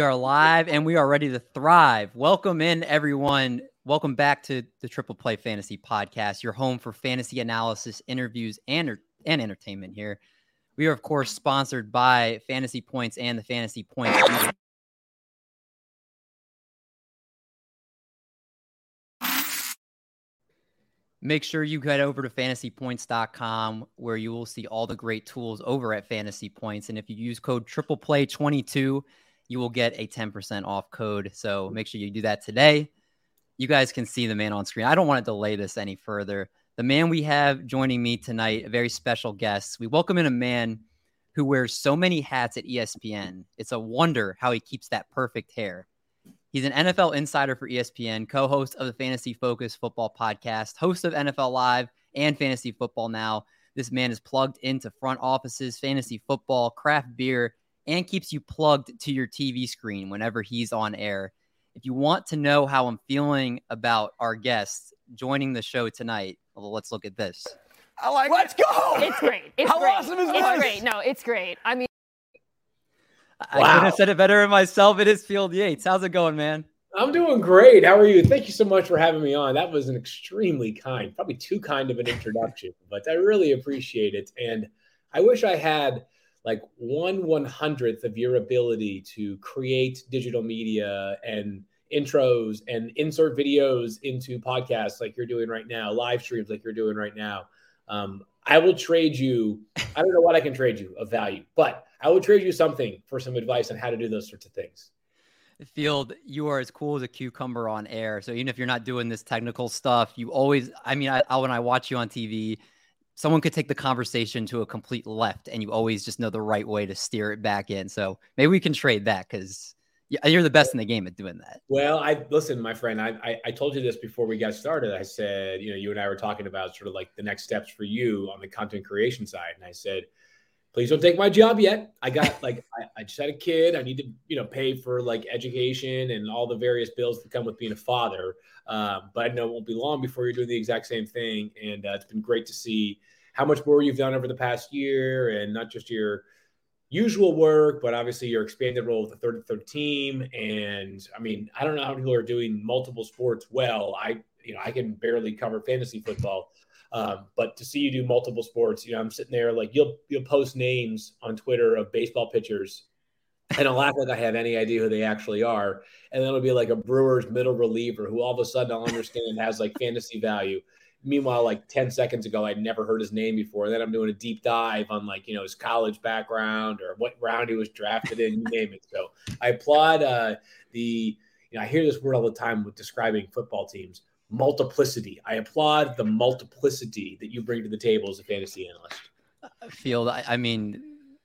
We are live and we are ready to thrive. Welcome in, everyone. Welcome back to the Triple Play Fantasy Podcast, your home for fantasy analysis, interviews, and, and entertainment here. We are, of course, sponsored by Fantasy Points and the Fantasy Points. Make sure you head over to fantasypoints.com where you will see all the great tools over at Fantasy Points. And if you use code Triple Play 22 you will get a 10% off code. So make sure you do that today. You guys can see the man on screen. I don't want to delay this any further. The man we have joining me tonight, a very special guest. We welcome in a man who wears so many hats at ESPN. It's a wonder how he keeps that perfect hair. He's an NFL insider for ESPN, co host of the Fantasy Focus Football Podcast, host of NFL Live and Fantasy Football Now. This man is plugged into front offices, fantasy football, craft beer, and keeps you plugged to your TV screen whenever he's on air. If you want to know how I'm feeling about our guests joining the show tonight, well, let's look at this. I like Let's it. go. It's great. It's How great. awesome is it's this? great. No, it's great. I mean, I couldn't have said it better myself. It is Field Yates. How's it going, man? I'm doing great. How are you? Thank you so much for having me on. That was an extremely kind, probably too kind of an introduction, but I really appreciate it. And I wish I had like one one hundredth of your ability to create digital media and intros and insert videos into podcasts like you're doing right now, live streams like you're doing right now. Um, I will trade you. I don't know what I can trade you of value, but I will trade you something for some advice on how to do those sorts of things. Field, you are as cool as a cucumber on air. So even if you're not doing this technical stuff, you always, I mean, I, I when I watch you on TV, someone could take the conversation to a complete left and you always just know the right way to steer it back in. So maybe we can trade that because uh, you're the best in the game at doing that. Well, I listen, my friend. I, I, I told you this before we got started. I said, you know, you and I were talking about sort of like the next steps for you on the content creation side, and I said, please don't take my job yet. I got like I, I just had a kid. I need to you know pay for like education and all the various bills that come with being a father. Um, but I know it won't be long before you're doing the exact same thing, and uh, it's been great to see how much more you've done over the past year and not just your usual work, but obviously your expanded role with the third third team. And I mean, I don't know how people are doing multiple sports well. I, you know, I can barely cover fantasy football. Um, but to see you do multiple sports, you know, I'm sitting there like you'll you'll post names on Twitter of baseball pitchers, and I'll act like I have any idea who they actually are, and then it'll be like a Brewers middle reliever who all of a sudden I'll understand has like fantasy value. Meanwhile, like 10 seconds ago, I'd never heard his name before. And then I'm doing a deep dive on like, you know, his college background or what round he was drafted in, you name it. So I applaud uh, the, you know, I hear this word all the time with describing football teams multiplicity. I applaud the multiplicity that you bring to the table as a fantasy analyst. Field, I, I mean,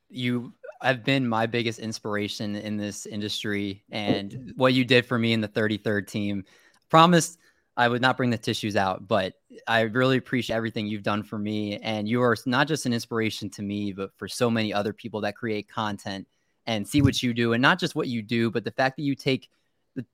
you have been my biggest inspiration in this industry and what you did for me in the 33rd team. Promised I would not bring the tissues out, but I really appreciate everything you've done for me. And you are not just an inspiration to me, but for so many other people that create content and see what you do. And not just what you do, but the fact that you take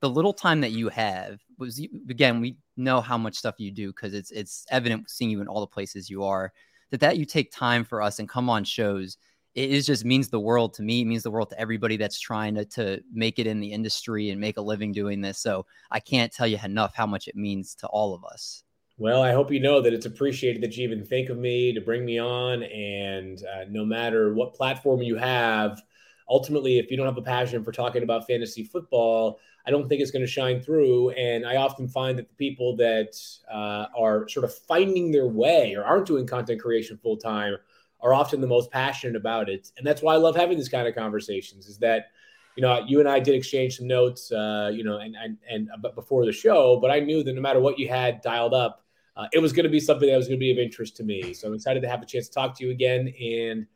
the, little time that you have was again, we know how much stuff you do because it's it's evident seeing you in all the places you are. That that you take time for us and come on shows it is just means the world to me. It means the world to everybody that's trying to, to make it in the industry and make a living doing this. So I can't tell you enough how much it means to all of us. Well, I hope you know that it's appreciated that you even think of me to bring me on. And uh, no matter what platform you have, ultimately, if you don't have a passion for talking about fantasy football, I don't think it's going to shine through. And I often find that the people that uh, are sort of finding their way or aren't doing content creation full time are often the most passionate about it. And that's why I love having these kind of conversations is that, you know, you and I did exchange some notes, uh, you know, and, and, and before the show, but I knew that no matter what you had dialed up, uh, it was going to be something that was going to be of interest to me. So I'm excited to have a chance to talk to you again. And,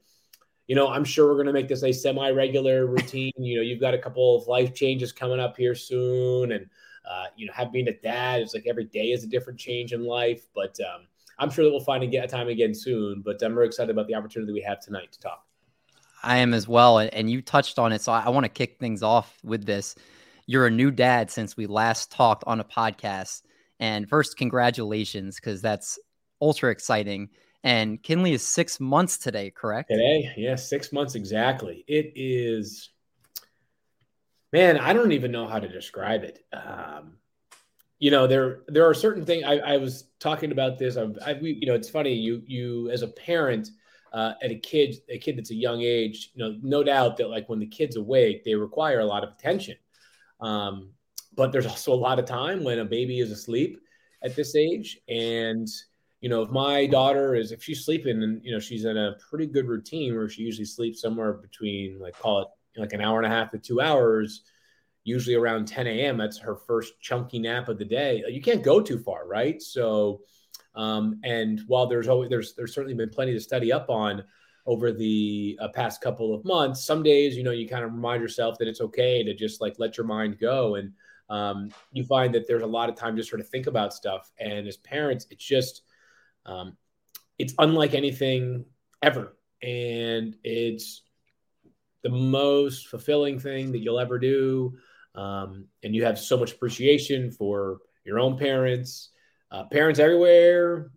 you know, I'm sure we're going to make this a semi regular routine. You know, you've got a couple of life changes coming up here soon. And, uh, you know, have being a dad, it's like every day is a different change in life. But, um, I'm sure that we'll find a time again soon, but I'm very excited about the opportunity we have tonight to talk. I am as well. And you touched on it. So I want to kick things off with this. You're a new dad since we last talked on a podcast. And first, congratulations, because that's ultra exciting. And Kinley is six months today, correct? Today, yeah, six months exactly. It is, man, I don't even know how to describe it. Um, you know, there there are certain things. I, I was talking about this. I've, I've, you know, it's funny. You you as a parent uh, at a kid a kid that's a young age. You know, no doubt that like when the kid's awake, they require a lot of attention. Um, but there's also a lot of time when a baby is asleep at this age, and you know, if my daughter is if she's sleeping and you know she's in a pretty good routine where she usually sleeps somewhere between like call it like an hour and a half to two hours usually around 10 a.m. That's her first chunky nap of the day. You can't go too far, right? So, um, and while there's always there's there's certainly been plenty to study up on over the uh, past couple of months. Some days, you know, you kind of remind yourself that it's okay to just like let your mind go, and um, you find that there's a lot of time to sort of think about stuff. And as parents, it's just um, it's unlike anything ever, and it's the most fulfilling thing that you'll ever do um, and you have so much appreciation for your own parents, uh, parents everywhere,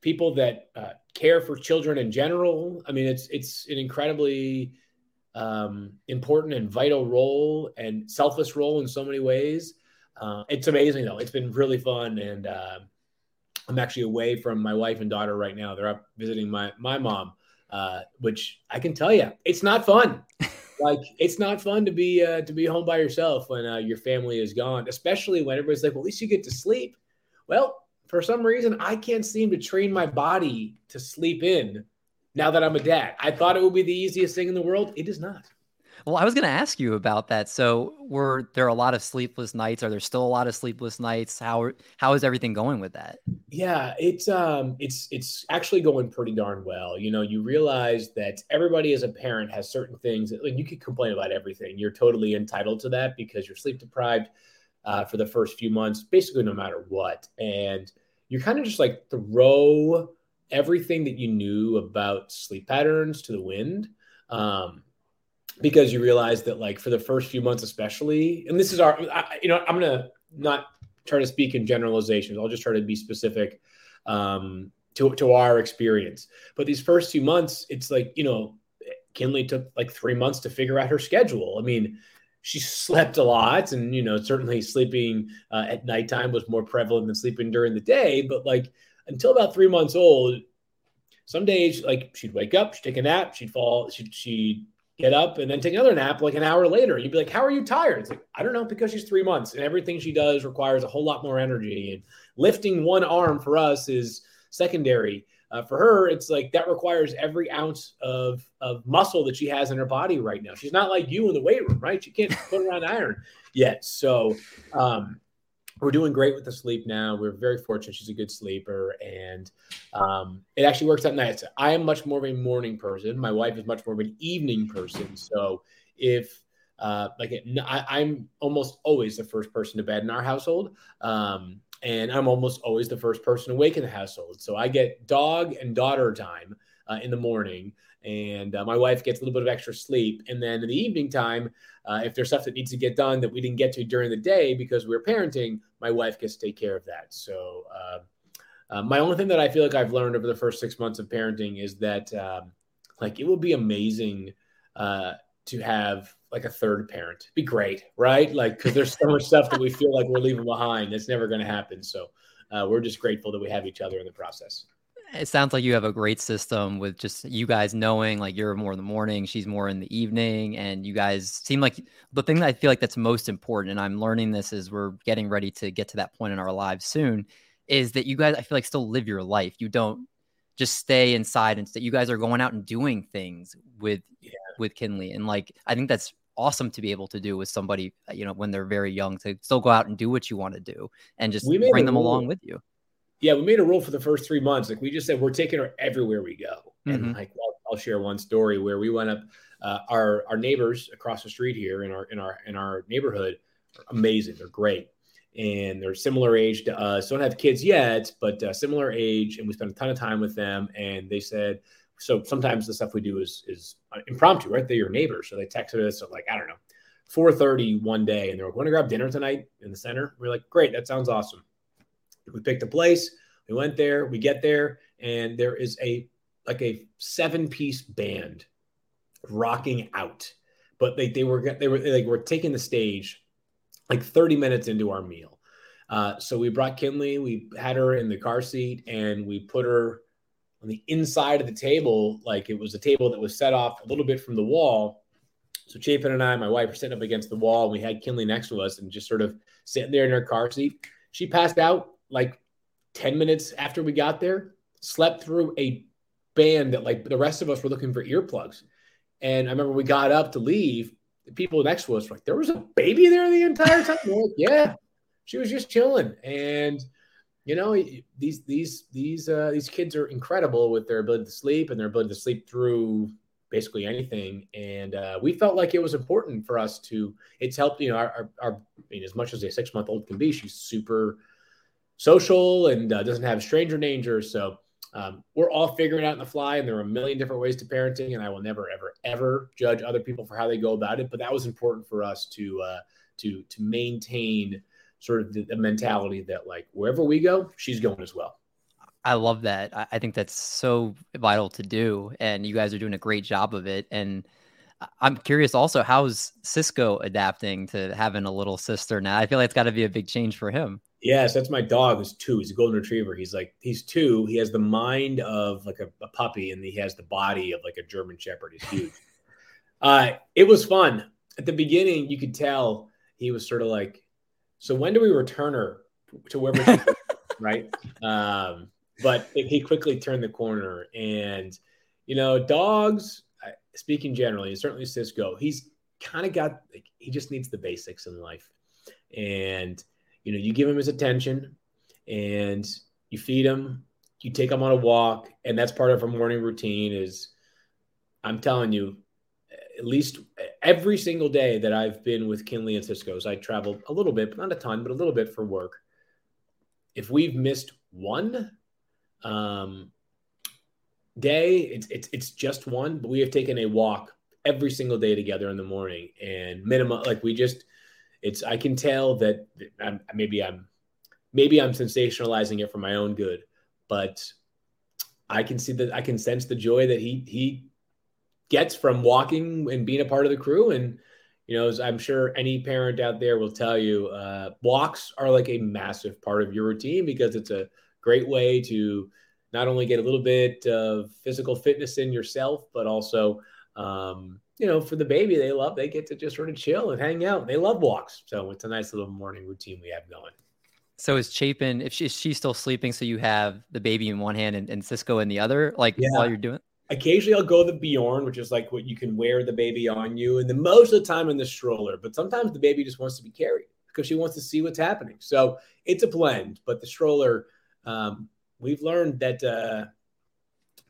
people that uh, care for children in general. I mean, it's it's an incredibly um, important and vital role and selfless role in so many ways. Uh, it's amazing though. It's been really fun, and uh, I'm actually away from my wife and daughter right now. They're up visiting my my mom, uh, which I can tell you, it's not fun. like it's not fun to be uh, to be home by yourself when uh, your family is gone, especially when everybody's like, "Well, at least you get to sleep." Well, for some reason, I can't seem to train my body to sleep in now that I'm a dad. I thought it would be the easiest thing in the world. It is not. Well, I was going to ask you about that. So, were there a lot of sleepless nights? Are there still a lot of sleepless nights? How how is everything going with that? Yeah, it's um it's it's actually going pretty darn well. You know, you realize that everybody as a parent has certain things that like, you could complain about everything. You're totally entitled to that because you're sleep deprived uh, for the first few months, basically no matter what. And you kind of just like throw everything that you knew about sleep patterns to the wind. Um, because you realize that like for the first few months especially and this is our I, you know i'm gonna not try to speak in generalizations i'll just try to be specific um, to, to our experience. But these first few months it's like you know kinley took like three months to figure out her schedule. I mean she slept a lot and you know certainly sleeping uh, at nighttime was more prevalent than sleeping during the day but like until about three months old some days like she'd wake up she'd take a nap she'd fall she'd, she'd get up and then take another nap like an hour later. You'd be like, How are you tired? It's like, I don't know, because she's three months and everything she does requires a whole lot more energy. And lifting one arm for us is secondary. Uh, for her, it's like that requires every ounce of, of muscle that she has in her body right now. She's not like you in the weight room, right? She can't put around iron yet. So, um, we're doing great with the sleep now. We're very fortunate. She's a good sleeper, and um, it actually works out nice. I am much more of a morning person. My wife is much more of an evening person. So if uh, like it, I, am almost always the first person to bed in our household, um, and I'm almost always the first person awake in the household. So I get dog and daughter time uh, in the morning, and uh, my wife gets a little bit of extra sleep. And then in the evening time, uh, if there's stuff that needs to get done that we didn't get to during the day because we are parenting, my wife gets to take care of that. So, uh, uh, my only thing that I feel like I've learned over the first six months of parenting is that, um, like, it will be amazing uh, to have like a third parent. It'd be great, right? Like, because there's so much stuff that we feel like we're leaving behind. that's never going to happen. So, uh, we're just grateful that we have each other in the process it sounds like you have a great system with just you guys knowing like you're more in the morning, she's more in the evening, and you guys seem like the thing that I feel like that's most important. And I'm learning this as we're getting ready to get to that point in our lives soon, is that you guys I feel like still live your life. You don't just stay inside and that you guys are going out and doing things with yeah. with Kinley. And like I think that's awesome to be able to do with somebody, you know, when they're very young to still go out and do what you want to do and just bring them along with you yeah, we made a rule for the first three months. Like we just said, we're taking her everywhere we go. Mm-hmm. And like, I'll, I'll, share one story where we went up. Uh, our our neighbors across the street here in our in our in our neighborhood are amazing. They're great, and they're similar age to us. Don't have kids yet, but uh, similar age, and we spent a ton of time with them. And they said, so sometimes the stuff we do is is impromptu, right? They're your neighbors, so they texted us at like I don't know, 4:30 one day, and they're like, "Want to grab dinner tonight in the center?" We're like, "Great, that sounds awesome." We picked a place. We went there. We get there, and there is a like a seven piece band rocking out but they they were they were like were taking the stage like 30 minutes into our meal. Uh, so we brought Kinley, we had her in the car seat, and we put her on the inside of the table, like it was a table that was set off a little bit from the wall. So Chapin and I, my wife, were sitting up against the wall, and we had Kinley next to us, and just sort of sitting there in her car seat. She passed out like 10 minutes after we got there, slept through a band that like the rest of us were looking for earplugs. And I remember we got up to leave. The people next to us were like, there was a baby there the entire time. Like, yeah, she was just chilling. And you know, these these these uh, these kids are incredible with their ability to sleep and their ability to sleep through basically anything. And uh, we felt like it was important for us to. It's helped. You know, our, our, our I mean, as much as a six month old can be, she's super social and uh, doesn't have stranger danger. So um, we're all figuring out in the fly, and there are a million different ways to parenting. And I will never, ever, ever judge other people for how they go about it. But that was important for us to uh, to to maintain sort of the, the mentality that like wherever we go, she's going as well. I love that. I think that's so vital to do, and you guys are doing a great job of it. And I'm curious also, how's Cisco adapting to having a little sister now? I feel like it's got to be a big change for him. Yes, that's my dog who's two. He's a golden retriever. He's like he's two. He has the mind of like a, a puppy, and he has the body of like a German Shepherd. He's huge. uh, it was fun at the beginning. You could tell he was sort of like so when do we return her to wherever right? Um, but he quickly turned the corner, and you know, dogs. Speaking generally, and certainly Cisco, he's kind of got. Like, he just needs the basics in life, and you know, you give him his attention, and you feed him, you take him on a walk, and that's part of our morning routine. Is I'm telling you, at least every single day that I've been with Kinley and Cisco's, I traveled a little bit, but not a ton, but a little bit for work. If we've missed one um, day, it's, it's it's just one, but we have taken a walk every single day together in the morning, and minimum like we just it's I can tell that I'm, maybe I'm maybe I'm sensationalizing it for my own good, but I can see that I can sense the joy that he he gets from walking and being a part of the crew. And, you know, I'm sure any parent out there will tell you, uh, walks are like a massive part of your routine because it's a great way to not only get a little bit of physical fitness in yourself, but also, um, you know, for the baby, they love, they get to just sort of chill and hang out. They love walks. So it's a nice little morning routine we have going. So is Chapin, if she, is she still sleeping, so you have the baby in one hand and, and Cisco in the other, like yeah. while you're doing occasionally I'll go the Bjorn, which is like what you can wear the baby on you, and then most of the time in the stroller. But sometimes the baby just wants to be carried because she wants to see what's happening. So it's a blend. But the stroller, um, we've learned that uh,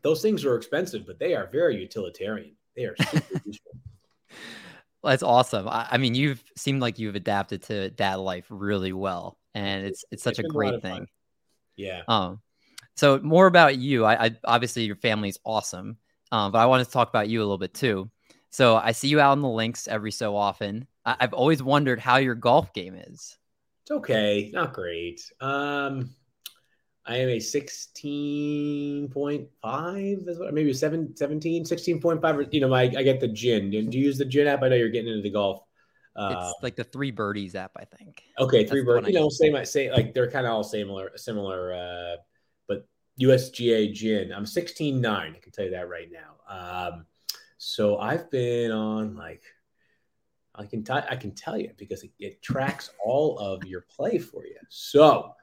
those things are expensive, but they are very utilitarian. They are super useful. Well, that's awesome. I, I, mean, you've seemed like you've adapted to dad life really well, and it's it's such it's a great a thing. Fun. Yeah. Um, so more about you. I, I obviously your family's awesome, um, but I wanted to talk about you a little bit too. So I see you out on the links every so often. I, have always wondered how your golf game is. It's okay, not great. Um, I am a 16.5, maybe 7, 17, 16.5. You know, my, I get the GHIN. Do you use the GHIN app? I know you're getting into the golf. Uh, it's like the three birdies app, I think. Okay, three birdies. You know, same, say like they're kind of all similar, similar uh, but USGA GHIN. I'm 16.9. I can tell you that right now. Um, so I've been on like I can t- I can tell you because it, it, tracks all of your play for you. So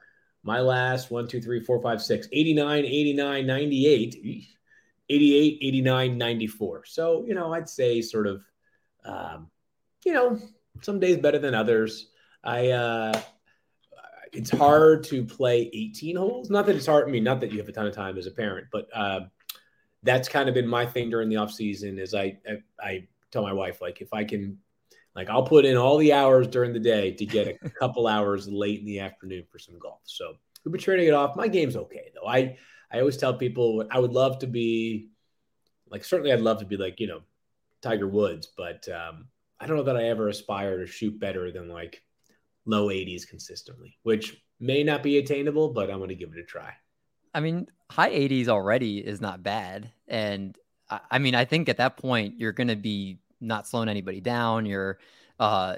my last one, two, three, four, five, six, 89, 89, 98, 88, 89, 94. So, you know, I'd say sort of, um, you know, some days better than others. I, uh, it's hard to play 18 holes. Not that it's hard. I mean, not that you have a ton of time as a parent, but uh, that's kind of been my thing during the off season. Is I, I, I tell my wife like if I can, like I'll put in all the hours during the day to get a couple hours late in the afternoon for some golf. So we've been turning it off. My game's okay though. I I always tell people I would love to be like certainly I'd love to be like you know Tiger Woods, but um, I don't know that I ever aspire to shoot better than like low 80s consistently, which may not be attainable, but I'm going to give it a try. I mean, high 80s already is not bad. And I mean, I think at that point, you're going to be not slowing anybody down. You're, uh,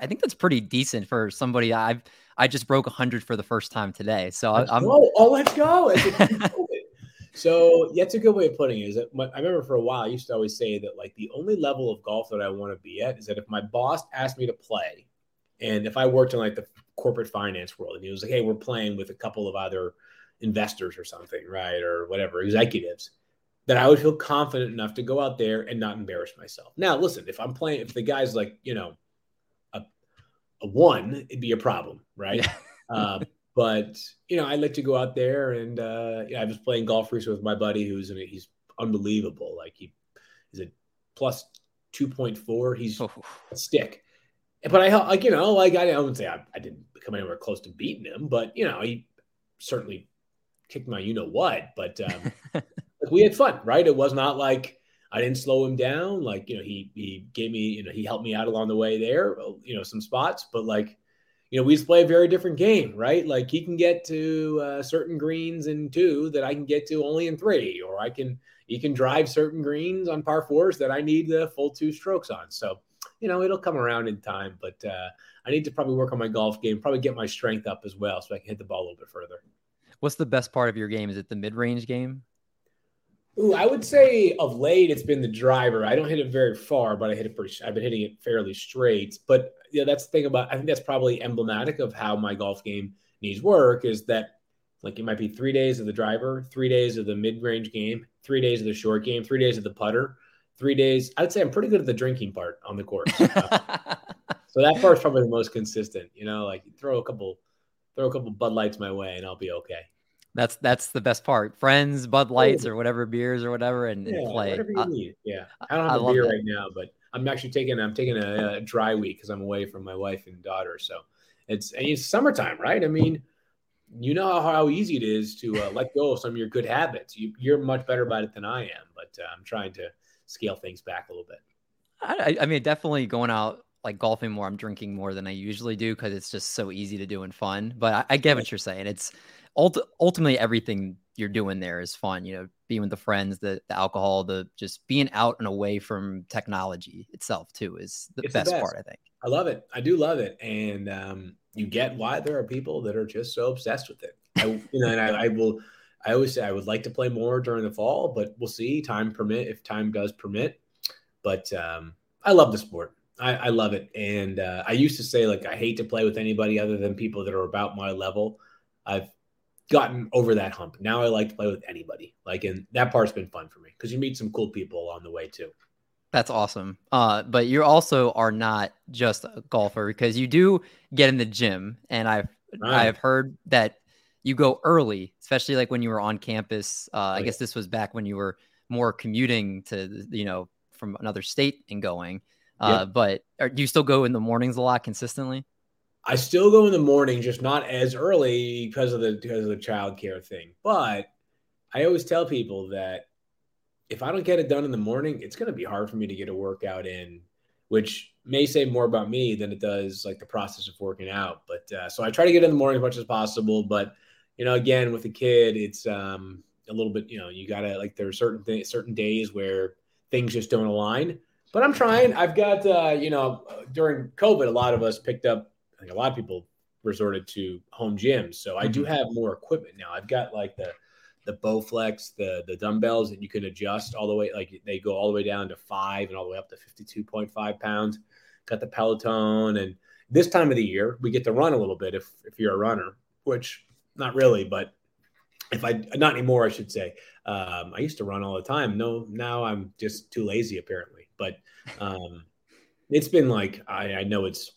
I think that's pretty decent for somebody. I've I just broke 100 for the first time today, so let's I'm. Go. Oh, let's go! so that's a good way of putting it. Is that I remember for a while I used to always say that like the only level of golf that I want to be at is that if my boss asked me to play, and if I worked in like the corporate finance world, and he was like, "Hey, we're playing with a couple of other investors or something, right, or whatever executives." That I would feel confident enough to go out there and not embarrass myself. Now, listen, if I'm playing, if the guy's like, you know, a, a one, it'd be a problem, right? uh, but you know, I like to go out there and uh, I was playing golf recently with my buddy who's in a, he's unbelievable. Like he is a plus two point four. He's oh. a stick, but I like you know like I, I wouldn't say I, I, didn't come anywhere close to beating him, but you know he certainly kicked my you know what. But um, we had fun, right? It was not like I didn't slow him down. Like you know he he gave me you know he helped me out along the way there. You know some spots, but like you know we just play a very different game, right? Like he can get to uh, certain greens in two that I can get to only in three, or I can he can drive certain greens on par fours that I need the full two strokes on. So you know, it'll come around in time, but uh, I need to probably work on my golf game, probably get my strength up as well so I can hit the ball a little bit further. What's the best part of your game? Is it the mid range game? Ooh, I would say of late it's been the driver. I don't hit it very far, but I hit it pretty. I've been hitting it fairly straight. But yeah, that's the thing about. I think that's probably emblematic of how my golf game needs work. Is that like it might be three days of the driver, three days of the mid range game, three days of the short game, three days of the putter, three days. I'd say I'm pretty good at the drinking part on the course. So that part's probably the most consistent. You know, like throw a couple, throw a couple Bud Lights my way, and I'll be okay. That's that's the best part. Friends, Bud Lights, or whatever beers or whatever, and, yeah, and play. Whatever you need. Yeah, I don't have I a beer that. right now, but I'm actually taking I'm taking a, a dry week because I'm away from my wife and daughter. So it's and it's summertime, right? I mean, you know how, how easy it is to uh, let go of some of your good habits. You, you're much better about it than I am, but uh, I'm trying to scale things back a little bit. I, I mean, definitely going out like golfing more. I'm drinking more than I usually do because it's just so easy to do and fun. But I, I get what you're saying. It's ult- ultimately everything you're doing there is fun. You know, being with the friends, the, the alcohol, the just being out and away from technology itself too is the, best, the best, part. I think. I love it. I do love it, and um, you get why there are people that are just so obsessed with it. I, you know, and I, I will I always say I would like to play more during the fall, but we'll see. Time permit if time does permit. But um, I love the sport. I, I love it, and uh, I used to say like I hate to play with anybody other than people that are about my level. I've gotten over that hump. Now I like to play with anybody. Like, and that part's been fun for me because you meet some cool people along the way too. That's awesome. Uh, but you also are not just a golfer because you do get in the gym, and I've right. I've heard that you go early, especially like when you were on campus. Uh, I guess this was back when you were more commuting to, you know, from another state and going. Uh, But are, do you still go in the mornings a lot consistently? I still go in the morning, just not as early because of the because of the childcare thing. But I always tell people that if I don't get it done in the morning, it's going to be hard for me to get a workout in, which may say more about me than it does like the process of working out. But uh, so I try to get in the morning as much as possible. But you know, again, with a kid, it's um, a little bit, you know, you gotta like there are certain things, certain days where things just don't align. But I'm trying. I've got, uh, you know, during COVID, a lot of us picked up. Think a lot of people resorted to home gyms. So I do mm-hmm. have more equipment now. I've got like the the Bowflex, the the dumbbells that you can adjust all the way. Like they go all the way down to five and all the way up to fifty two point five pounds. Got the Peloton, and this time of the year we get to run a little bit if if you're a runner, which not really, but if I not anymore, I should say. Um, I used to run all the time. No, now I'm just too lazy apparently. But um, it's been like I, I know it's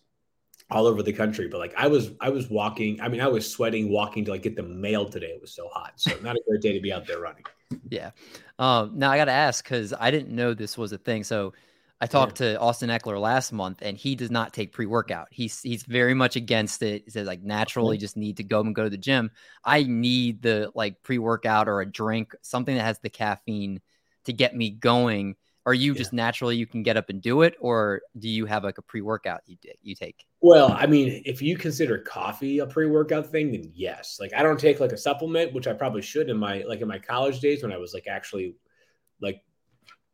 all over the country, but like I was I was walking. I mean, I was sweating walking to like get the mail today. It was so hot. So not a great day to be out there running. Yeah. Um, now I got to ask because I didn't know this was a thing. So I talked yeah. to Austin Ekeler last month, and he does not take pre workout. He's he's very much against it. He says like naturally just need to go and go to the gym. I need the like pre workout or a drink, something that has the caffeine to get me going. Are you yeah. just naturally you can get up and do it, or do you have like a pre workout you you take? Well, I mean, if you consider coffee a pre workout thing, then yes. Like I don't take like a supplement, which I probably should in my like in my college days when I was like actually like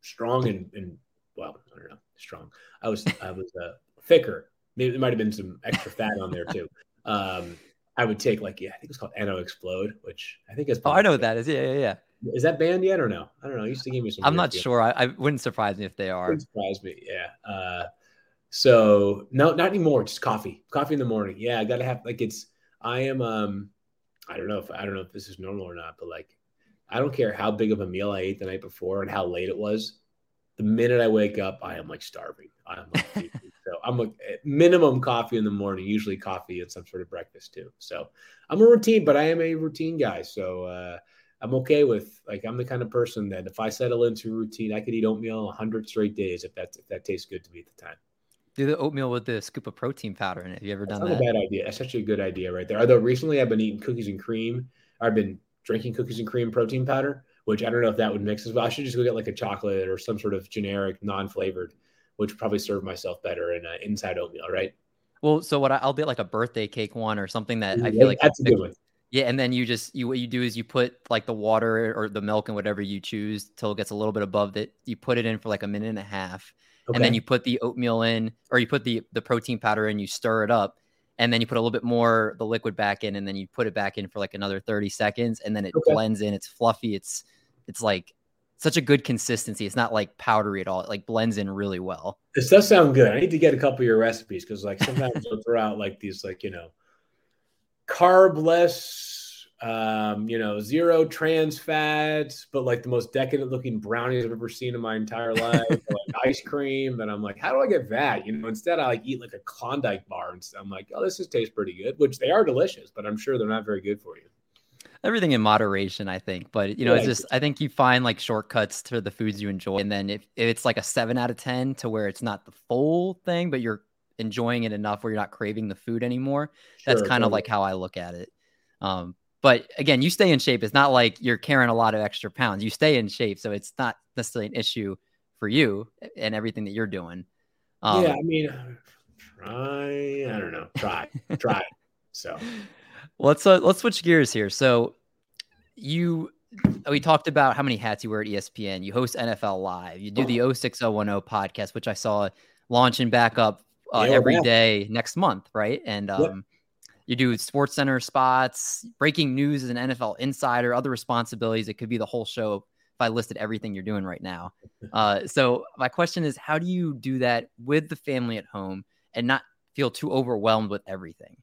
strong and, and well, I don't know, strong. I was I was uh, thicker. Maybe there might have been some extra fat on there too. Um, I would take like yeah, I think it's called NO Explode, which I think is. Oh, I know what that is. Yeah, yeah, yeah. Is that banned yet or no? I don't know. I used to give me some. I'm not sure. I, I, wouldn't surprise me if they are. Wouldn't surprise me. Yeah. Uh, so no, not anymore. Just coffee. Coffee in the morning. Yeah, I gotta have like it's. I am. Um, I don't know if I don't know if this is normal or not, but like, I don't care how big of a meal I ate the night before and how late it was. The minute I wake up, I am like starving. I'm like, so I'm a minimum coffee in the morning, usually coffee and some sort of breakfast too. So I'm a routine, but I am a routine guy. So uh, I'm okay with like I'm the kind of person that if I settle into a routine, I could eat oatmeal 100 straight days if that if that tastes good to me at the time. Do the oatmeal with the scoop of protein powder in it. Have you ever That's done not that? a bad idea. That's actually a good idea right there. Although recently I've been eating cookies and cream. I've been drinking cookies and cream protein powder, which I don't know if that would mix as well. I should just go get like a chocolate or some sort of generic non-flavored, which would probably serve myself better in uh, inside oatmeal, right? Well, so what I, I'll get like a birthday cake one or something that I feel like that's a good one. Yeah, and then you just you what you do is you put like the water or the milk and whatever you choose till it gets a little bit above it. You put it in for like a minute and a half, Okay. and then you put the oatmeal in or you put the the protein powder in. You stir it up, and then you put a little bit more the liquid back in, and then you put it back in for like another thirty seconds, and then it Okay. blends in. It's fluffy. It's it's like such a good consistency. It's not like powdery at all. It like blends in really well. This does sound good. I need to get a couple of your recipes because, like, sometimes they'll throw out like these, like you know, carbless, um, you know, zero trans fats, but like the most decadent looking brownies I've ever seen in my entire life, like ice cream. And I'm like, how do I get that? You know, instead I like eat like a Klondike bar, and I'm like, oh, this just tastes pretty good, which they are delicious, but I'm sure they're not very good for you. everything in moderation i think but you know it's just i think you find like shortcuts to the foods you enjoy and then if, if it's like a 7 out of 10 to where it's not the full thing but you're enjoying it enough where you're not craving the food anymore that's Sure, kind of like how i look at it um but again you stay in shape it's not like you're carrying a lot of extra pounds you stay in shape so it's not necessarily an issue for you and everything that you're doing um, yeah, I mean, try. I don't know. Try, try. So let's uh, let's switch gears here. So you we talked about how many hats you wear at ESPN. You host NFL Live. You do the 06010 podcast, which I saw launching back up uh, Yeah, every day next month, right? And um, Yep. you do Sports Center spots, breaking news as an NFL insider, other responsibilities. It could be the whole show if I listed everything you're doing right now. Uh, so my question is, how do you do that with the family at home and not feel too overwhelmed with everything?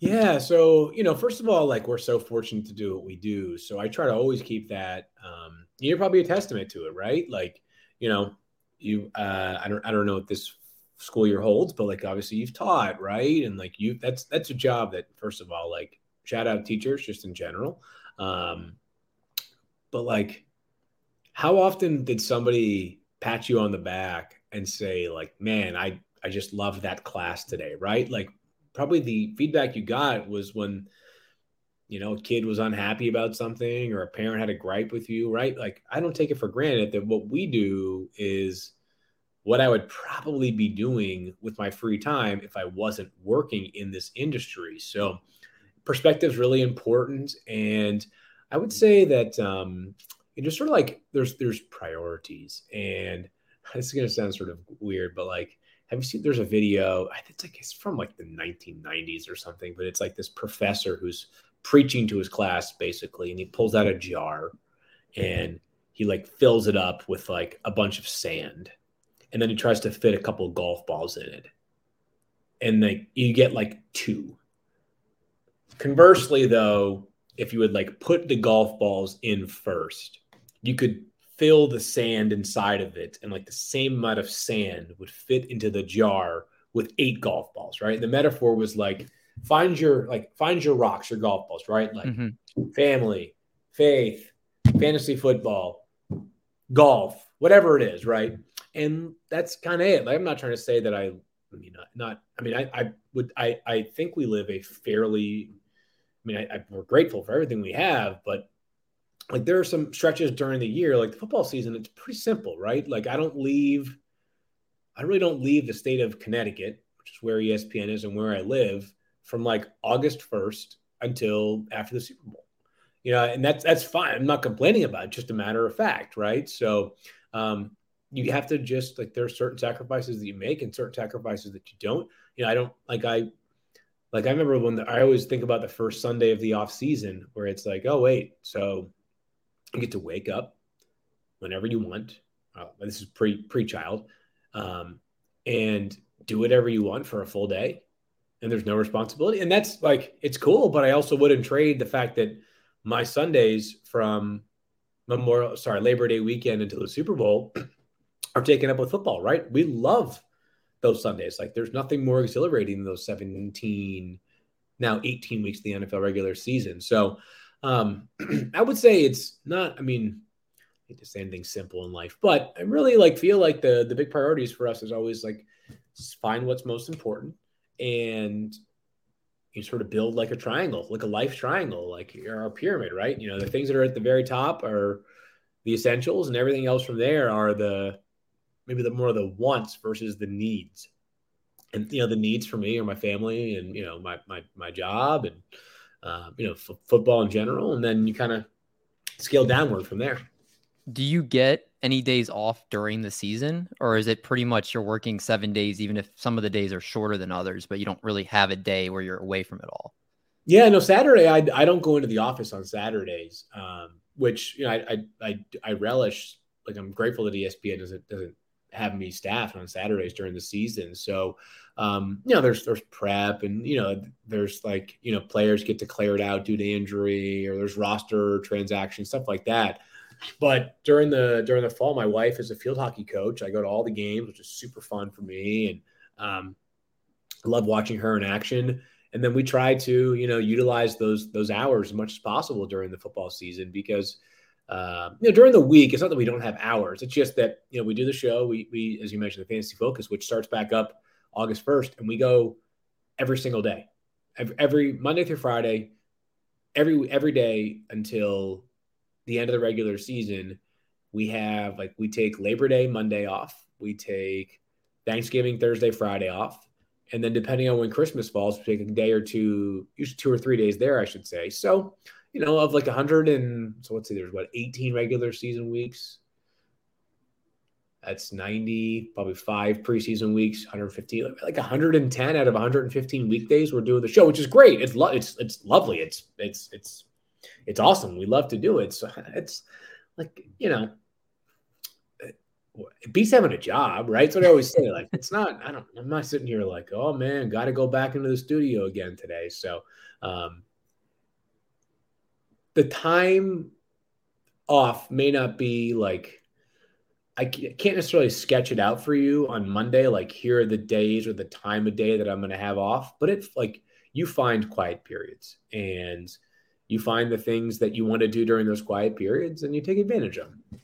Yeah. So, you know, first of all, like we're so fortunate to do what we do. So I try to always keep that. Um, you're probably a testament to it, right? Like, you know, you, uh, I don't, I don't know what this school year holds, but like obviously you've taught, right? And like you, that's, that's a job that, first of all, like shout out teachers just in general. Um, but like, how often did somebody pat you on the back and say, like, man, I, I just love that class today, right? Like, probably the feedback you got was when you know a kid was unhappy about something or a parent had a gripe with you right like i don't take it for granted that what we do is what i would probably be doing with my free time if i wasn't working in this industry. So perspective is really important and i would say that um it just sort of like there's there's priorities and this is going to sound sort of weird but like have you seen there's a video i think it's like it's from like the 1990s or something but it's like this professor who's preaching to his class basically and he pulls out a jar and he like fills it up with like a bunch of sand and then he tries to fit a couple golf balls in it. And like you get like two. Conversely though if you would like put the golf balls in first you could fill the sand inside of it and like the same amount of sand would fit into the jar with eight golf balls right? The metaphor was like find your like find your rocks your golf balls right? Like Mhm. family faith fantasy football golf whatever it is right and that's kind of it. Like i'm not trying to say that i i mean not, not i mean I, I would i i think we live a fairly i mean I, I we're grateful for everything we have but like there are some stretches during the year like the football season it's pretty simple right? Like i don't leave i really don't leave the state of connecticut which is where espn is and where i live from like august 1st until after the super bowl. You know and that's that's fine. I'm not complaining about it just a matter of fact right? So um you have to just like there are certain sacrifices that you make and certain sacrifices that you don't. You know, I don't like I like I remember when the, I always think about the first Sunday of the off season where it's like, oh wait, so you get to wake up whenever you want. Uh, this is pre pre child, um, and do whatever you want for a full day, and there's no responsibility, and that's like it's cool. But I also wouldn't trade the fact that my Sundays from Memorial, sorry, Labor Day weekend until the Super Bowl are taken up with football. Right? We love those Sundays. Like there's nothing more exhilarating than those 17, now 18 weeks of the NFL regular season. So um, I would say it's not, I mean, I hate to say anything simple in life, but I really like feel like the the big priorities for us is always like find what's most important and you sort of build like a triangle, like a life triangle, like our pyramid, right? You know, the things that are at the very top are the essentials, and everything else from there are the maybe the more the wants versus the needs. And you know, the needs for me are my family and you know my my my job and uh, you know f- football in general, and then you kind of scale downward from there. Do you get any days off during the season, or is it pretty much you're working seven days, even if some of the days are shorter than others, but you don't really have a day where you're away from it all? Yeah, no, Saturday I, I don't go into the office on Saturdays, um, which you know I, I I I relish. Like I'm grateful that ESPN doesn't doesn't have me staffed on Saturdays during the season. So, um, you know, there's there's prep and you know there's like you know players get declared out due to injury or there's roster transactions stuff like that. But during the during the fall, my wife is a field hockey coach. I go to all the games, which is super fun for me, and um, I love watching her in action. And then we try to you know utilize those those hours as much as possible during the football season because uh, you know, during the week, it's not that we don't have hours. It's just that you know we do the show. We we as you mentioned the fantasy focus, which starts back up August first, and we go every single day, every, every Monday through Friday, every every day until the end of the regular season. We have like we take Labor Day Monday off. We take Thanksgiving Thursday Friday off, and then depending on when Christmas falls, we take a day or two, usually two or three days there, I should say. So you know, of like 100 and so let's say there's what 18 regular season weeks. That's 90, probably five preseason weeks, 150, like 110 out of 115 weekdays. We're doing the show, which is great. It's lo- it's it's lovely. It's it's it's it's awesome. We love to do it. So it's like you know, it beats having a job, right? That's what I always say. Like it's not. I don't. I'm not sitting here like, oh man, got to go back into the studio again today. So um, the time off may not be like I can't necessarily sketch it out for you on Monday. Like here are the days or the time of day that I'm going to have off, but it's like you find quiet periods and you find the things that you want to do during those quiet periods and you take advantage of them.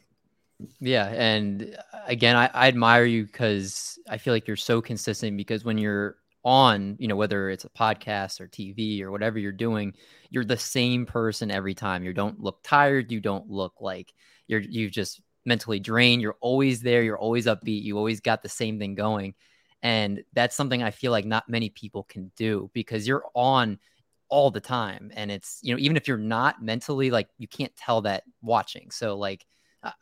Yeah. And uh, again, I, I admire you because I feel like you're so consistent because when you're on, you know, whether it's a podcast or TV or whatever you're doing, you're the same person every time. You don't look tired. You don't look like you're you just mentally drained. You're always there. You're always upbeat. You always got the same thing going. And that's something I feel like not many people can do because you're on all the time. And it's, you know, even if you're not mentally like you can't tell that watching. So like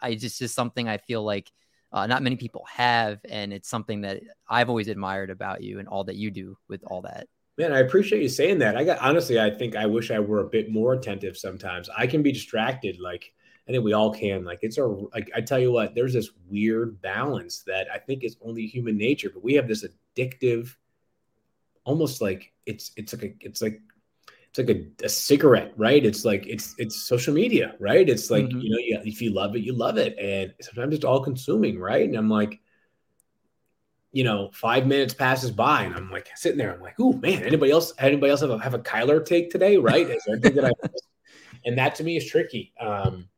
I just just something I feel like uh, not many people have, and it's something that I've always admired about you and all that you do with all that. Man, I appreciate you saying that. I got honestly, I think I wish I were a bit more attentive sometimes. I can be distracted, like I think we all can. Like it's a like I tell you what, there's this weird balance that I think is only human nature, but we have this addictive, almost like it's it's like a it's like it's like a, a, cigarette, right? It's like it's it's social media, right? It's like mm-hmm. you know, you, if you love it, you love it, and sometimes it's all consuming, right? And I'm like, you know, five minutes passes by, and I'm like sitting there, I'm like, oh man, anybody else? Anybody else have a have a Kyler take today, right? that I, and that to me is tricky. Um,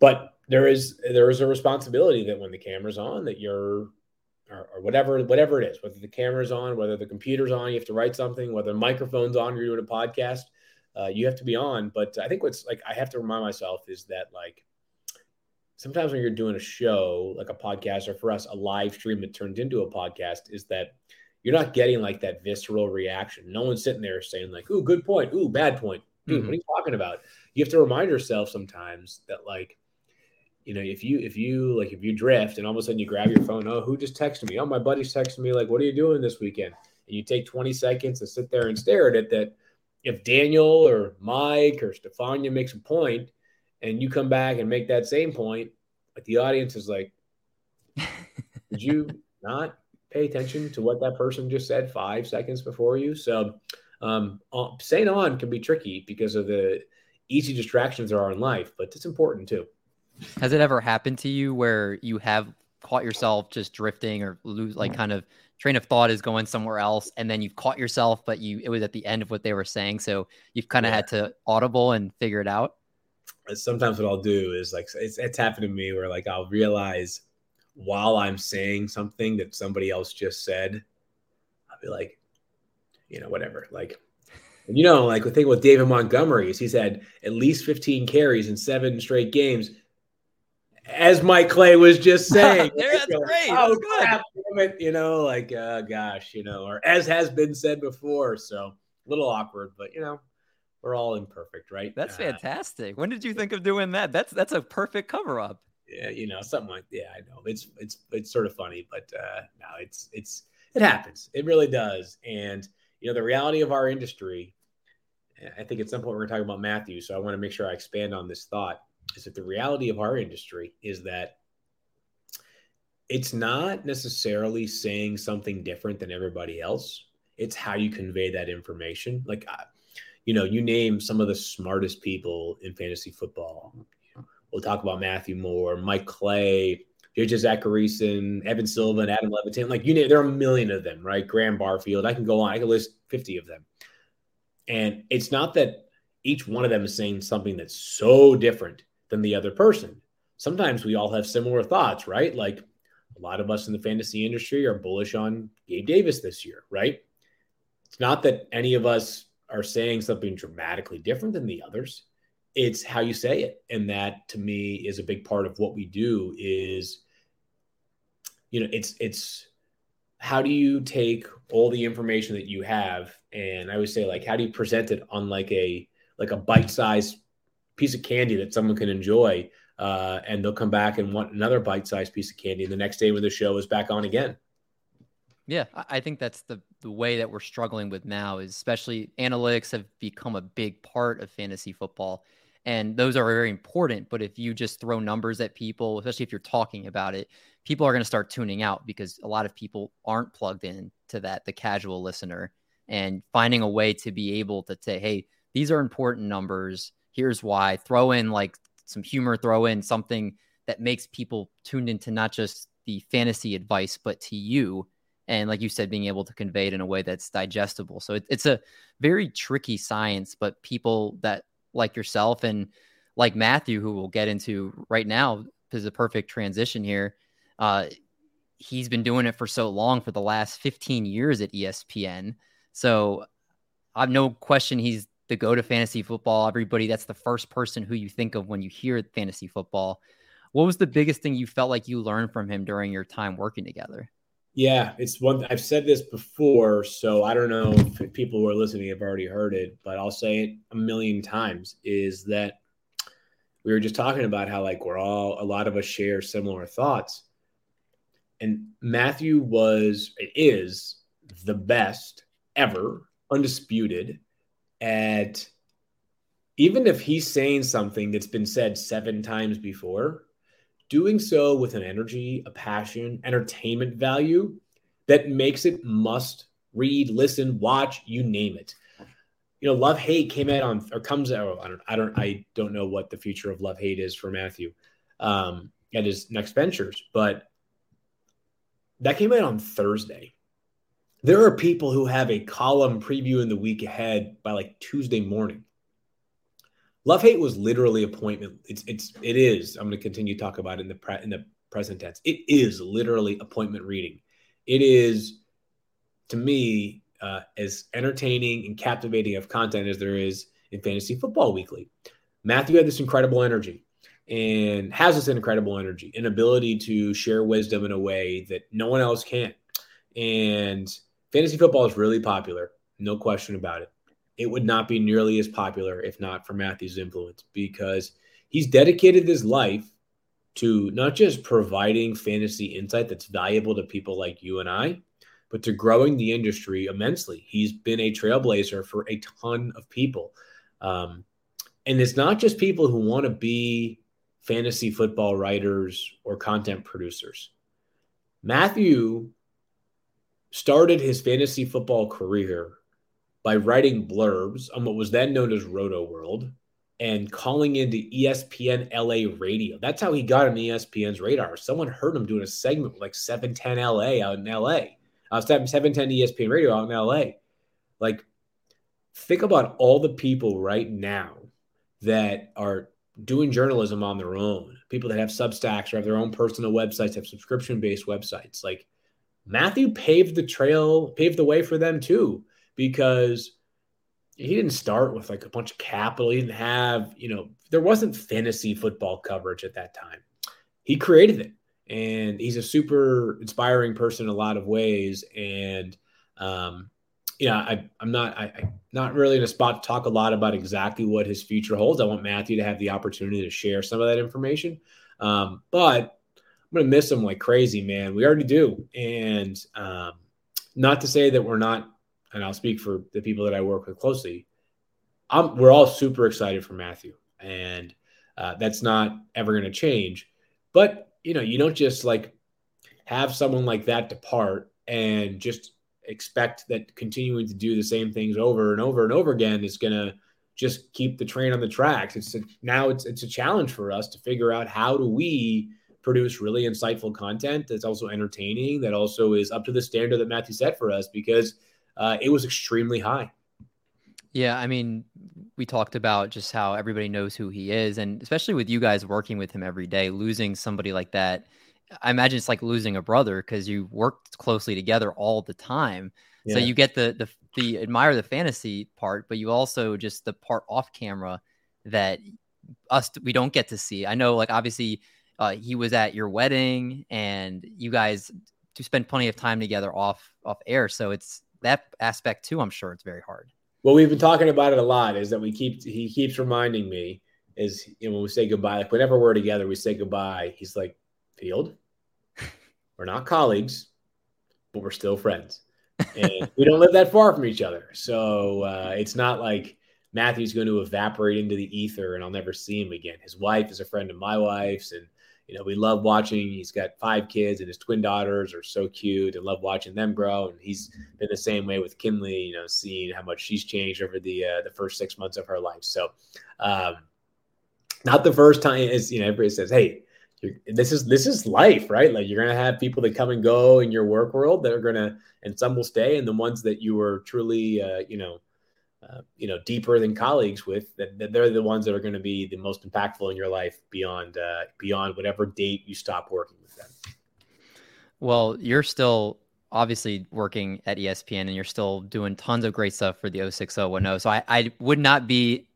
but there is there is a responsibility that when the camera's on, that you're or, or, whatever whatever it is whether the camera's on whether the computer's on you have to write something whether the microphone's on you're doing a podcast uh, you have to be on. But i think what's like i have to remind myself is that like sometimes when you're doing a show like a podcast or for us a live stream that turned into a podcast is that you're not getting like that visceral reaction. No one's sitting there saying like ooh good point. Ooh bad point. Dude mm-hmm. what are you talking about? You have to remind yourself sometimes that like you know, if you if you like if you drift and all of a sudden you grab your phone, oh, who just texted me? Oh, my buddy's texting me, like, what are you doing this weekend? And you take 20 seconds to sit there and stare at it. That if Daniel or Mike or Stephania makes a point and you come back and make that same point, like the audience is like, did you not pay attention to what that person just said five seconds before you? So um, uh, staying on can be tricky because of the easy distractions there are in life, but it's important too. Has it ever happened to you where you have caught yourself just drifting or lose like mm. kind of train of thought is going somewhere else and then you've caught yourself but you it was at the end of what they were saying so you've kind of yeah. had to audible and figure it out uh, sometimes what i'll do is like it's, it's happened to me where like i'll realize while i'm saying something that somebody else just said i'll be like you know whatever like you know like the thing with david montgomery is he's had at least 15 carries in seven straight games as Mike Clay was just saying. that's great. Oh, crap, it, you know, like, uh, gosh, you know, or as has been said before. So a little awkward, but you know, we're all imperfect, right? That's uh, fantastic. When did you think of doing that? That's that's a perfect cover up. Yeah, you know, something like yeah, I know. It's it's it's sort of funny, but uh no, it's it's it happens. It really does. And you know, the reality of our industry, I think at some point we're gonna talk about Matthew. So I want to make sure I expand on this thought is that the reality of our industry is that it's not necessarily saying something different than everybody else. It's how you convey that information. Like, you know, you name some of the smartest people in fantasy football. We'll talk about Matthew Moore, Mike Clay, JJ Zachariason, Evan Silva, and Adam Levitan. Like, you know, there are a million of them, right? Graham Barfield. I can go on. I can list 50 of them. And it's not that each one of them is saying something that's so different than the other person. Sometimes we all have similar thoughts, right? Like a lot of us in the fantasy industry are bullish on Gabe Davis this year, right? It's not that any of us are saying something dramatically different than the others. It's how you say it. And that to me is a big part of what we do is you know, it's it's how do you take all the information that you have and I would say like how do you present it on like a like a bite-sized piece of candy that someone can enjoy. Uh, and they'll come back and want another bite-sized piece of candy the next day when the show is back on again. Yeah, I think that's the the way that we're struggling with now is especially analytics have become a big part of fantasy football. And those are very important. But if you just throw numbers at people, especially if you're talking about it, people are going to start tuning out because a lot of people aren't plugged in to that, the casual listener, and finding a way to be able to say, hey, these are important numbers here's why. Throw in like some humor throw in something that makes people tuned into not just the fantasy advice but to you. And like you said being able to convey it in a way that's digestible. So it, it's a very tricky science but people that like yourself and like matthew who we'll get into right now is a perfect transition here uh, he's been doing it for so long for the last 15 years at espn so i've no question he's the go to fantasy football. Everybody, that's the first person who you think of when you hear fantasy football. What was the biggest thing you felt like you learned from him during your time working together? Yeah, it's one. I've said this before, so I don't know if people who are listening have already heard it, but I'll say it a million times. Is that we were just talking about how like we're all a lot of us share similar thoughts, and Matthew was is the best ever, undisputed at even if he's saying something that's been said seven times before, doing so with an energy, a passion, entertainment value that makes it must read, listen, watch, you name it. You know, love hate came out on or comes out. I don't, I don't, I don't know what the future of love hate is for Matthew um, at his next ventures, but that came out on Thursday there are people who have a column preview in the week ahead by like Tuesday morning. Love hate was literally appointment. It's it's it is. I'm going to continue to talk about it in the pre, in the present tense. It is literally appointment reading. It is to me uh, as entertaining and captivating of content as there is in fantasy football weekly. Matthew had this incredible energy and has this incredible energy, an ability to share wisdom in a way that no one else can. And fantasy football is really popular, no question about it. It would not be nearly as popular if not for Matthew's influence because he's dedicated his life to not just providing fantasy insight that's valuable to people like you and I, but to growing the industry immensely. He's been a trailblazer for a ton of people. Um, and it's not just people who want to be fantasy football writers or content producers. Matthew started his fantasy football career by writing blurbs on what was then known as Rotoworld and calling into ESPN LA radio. That's how he got on ESPN's radar. Someone heard him doing a segment with like 710 LA out in LA. Uh, 710 ESPN radio out in LA. Like, think about all the people right now that are doing journalism on their own, people that have Substacks or have their own personal websites, have subscription based websites. Like, Matthew paved the trail, paved the way for them too, because he didn't start with like a bunch of capital. He didn't have, you know, there wasn't fantasy football coverage at that time. He created it, and he's a super inspiring person in a lot of ways. And, um, you know, I, I'm not, I, I'm not really in a spot to talk a lot about exactly what his future holds. I want Matthew to have the opportunity to share some of that information. Um, but going to miss him like crazy, man. We already do. And, um, not to say that we're not and I'll speak for the people that I work with closely. I'm, we're all super excited for Matthew, and uh, that's not ever going to change. But you know, you don't just like have someone like that depart and just expect that continuing to do the same things over and over and over again is going to just keep the train on the tracks. It's a, now it's it's a challenge for us to figure out how do we produce really insightful content that's also entertaining that also is up to the standard that Matthew set for us because uh, it was extremely high. Yeah, I mean, we talked about just how everybody knows who he is, and especially with you guys working with him every day, losing somebody like that, I imagine it's like losing a brother because you worked closely together all the time. Yeah. So you get the the the admire the fantasy part, but you also just the part off camera that us we don't get to see. I know, like obviously, uh, he was at your wedding, and you guys to spend plenty of time together off off air. So it's that aspect too, I'm sure it's very hard. Well, we've been talking about it a lot. Is that we keep he keeps reminding me is you know, when we say goodbye, like whenever we're together, we say goodbye. He's like, Field, we're not colleagues, but we're still friends, and we don't live that far from each other. So uh, it's not like Matthew's going to evaporate into the ether and I'll never see him again. His wife is a friend of my wife's, and you know, we love watching. He's got five kids, and his twin daughters are so cute, and love watching them grow. And he's been the same way with Kinley. You know, seeing how much she's changed over the uh, the first six months of her life. So, um, not the first time is you know everybody says, "Hey, this is this is life, right? Like you're gonna have people that come and go in your work world that are gonna, and some will stay, and the ones that you were truly, uh, you know, uh, you know deeper than colleagues with that, that they're the ones that are going to be the most impactful in your life beyond uh, beyond whatever date you stop working with them. Well you're still obviously working at espn and you're still doing tons of great stuff for the 06010 so i, I would not be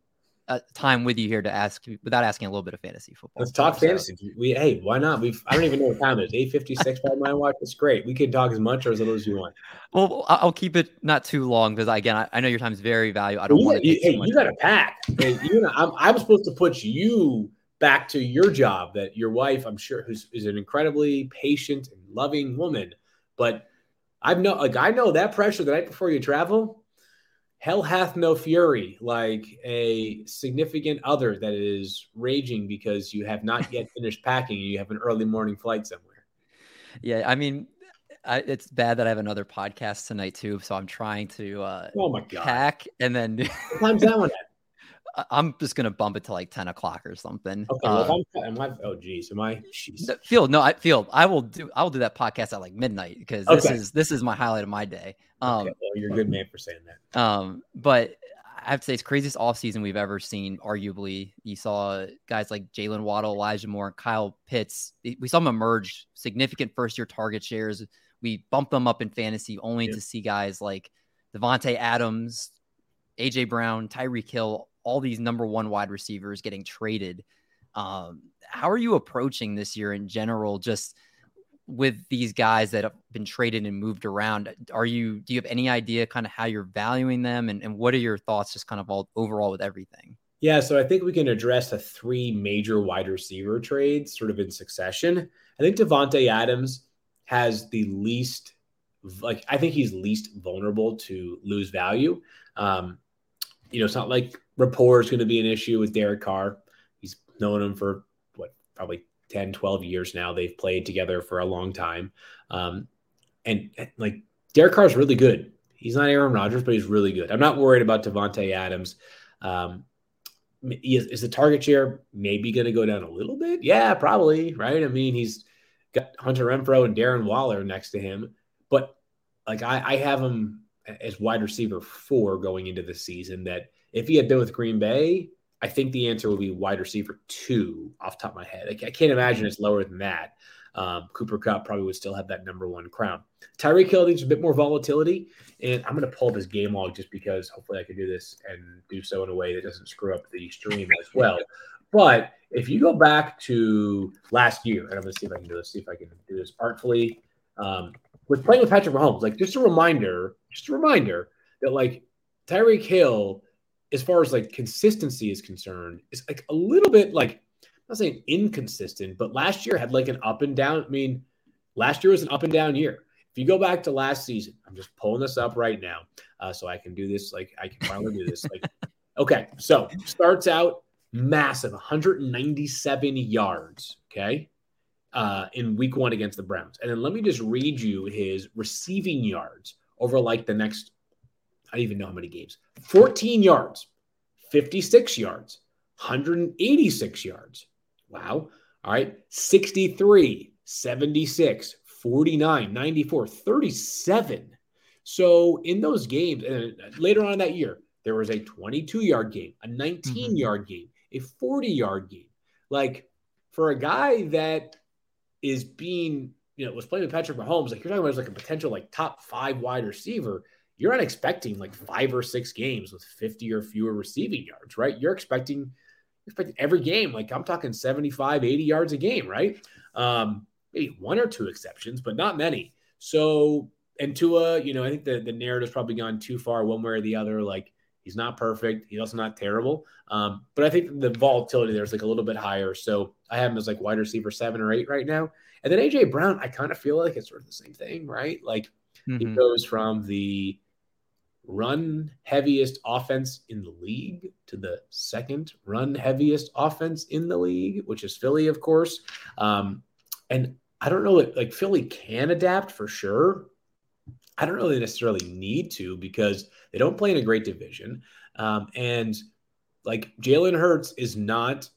uh, time with you here to ask without asking a little bit of fantasy football. Let's talk fantasy. We hey, why not? We I don't even know what time it is. Eight fifty six by my watch. It's great. We can talk as much or as little as you want. Well, I'll keep it not too long because again, I, I know your time is very valuable. I don't well, want to. Hey, you got to pack. Hey, you know, I'm, I'm supposed to put you back to your job that your wife, I'm sure, who's is an incredibly patient and loving woman, but I've no like I know that pressure the night before you travel hell hath no fury like a significant other that is raging because you have not yet finished packing and you have an early morning flight somewhere. Yeah, I mean, I, it's bad that I have another podcast tonight too, so I'm trying to uh, oh my god pack and then. time's that one at? I'm just gonna bump it to like 10 o'clock or something. Okay. Well, uh, am I, oh geez, am I? Geez. Field, no, I field. I will do. I will do that podcast at like midnight because this okay. is this is my highlight of my day. Um, okay. well, you're a good man for saying that. Um, but I have to say it's craziest offseason we've ever seen. Arguably, you saw guys like Jaylen Waddle, Elijah Moore, Kyle Pitts. We saw them emerge significant first year target shares. We bumped them up in fantasy only to see guys like Davante Adams, AJ Brown, Tyreek Hill all these number one wide receivers getting traded. Um, how are you approaching this year in general? Just with these guys that have been traded and moved around, are you do you have any idea kind of how you're valuing them and, and what are your thoughts just kind of all overall with everything? Yeah, so I think we can address the three major wide receiver trades sort of in succession. I think Davante Adams has the least, like, I think he's least vulnerable to lose value. Um, you know, it's not like rapport is going to be an issue with Derek Carr. He's known him for what, probably 10, 12 years now. They've played together for a long time. Um, and like Derek Carr is really good. He's not Aaron Rodgers, but he's really good. I'm not worried about Davante Adams. Um, is, is the target share maybe going to go down a little bit? Yeah, probably. Right. I mean, he's got Hunter Renfrow and Darren Waller next to him, but like I, I have him as wide receiver four going into the season. That if he had been with Green Bay, I think the answer would be wide receiver two off top of my head. I, I can't imagine it's lower than that. Um, Cooper Kupp probably would still have that number one crown. Tyreek Hill needs a bit more volatility, and I'm going to pull this game log just because hopefully I can do this and do so in a way that doesn't screw up the stream as well. But if you go back to last year, and I'm going to see if I can do this, see if I can do this artfully, um, with playing with Patrick Mahomes, like just a reminder, just a reminder that like Tyreek Hill, as far as like consistency is concerned, is like a little bit like not saying inconsistent, but last year had like an up and down. I mean, last year was an up and down year. If you go back to last season, I'm just pulling this up right now, uh, so I can do this. Like I can finally do this. Like, okay, so starts out massive, 197 yards. Okay, uh, in Week One against the Browns, and then let me just read you his receiving yards over like the next. I don't even know how many games. 14 yards, 56 yards, 186 yards, Wow. All right. 63, 76, 49, 94, 37. So in those games, and later on in that year, there was a 22 yard game, a 19 mm-hmm. yard game, a 40 yard game. Like for a guy that is being, you know, was playing with Patrick Mahomes, like you're talking about like a potential like top five wide receiver, you're not expecting like five or six games with 50 or fewer receiving yards, right? You're expecting expecting every game, like I'm talking 75, 80 yards a game, right? Um, maybe one or two exceptions, but not many. So, and Tua, you know, I think the, the narrative's probably gone too far one way or the other. Like, he's not perfect. He's also not terrible. Um, but I think the volatility there's like a little bit higher. So I have him as like wide receiver seven or eight right now. And then AJ Brown, I kind of feel like it's sort of the same thing, right? Like mm-hmm. he goes from the run heaviest offense in the league to the second run heaviest offense in the league, which is Philly, of course. Um, and I don't know, like Philly can adapt for sure. I don't really necessarily need to because they don't play in a great division. Um, and like Jalen Hurts is not,